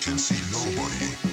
can see nobody.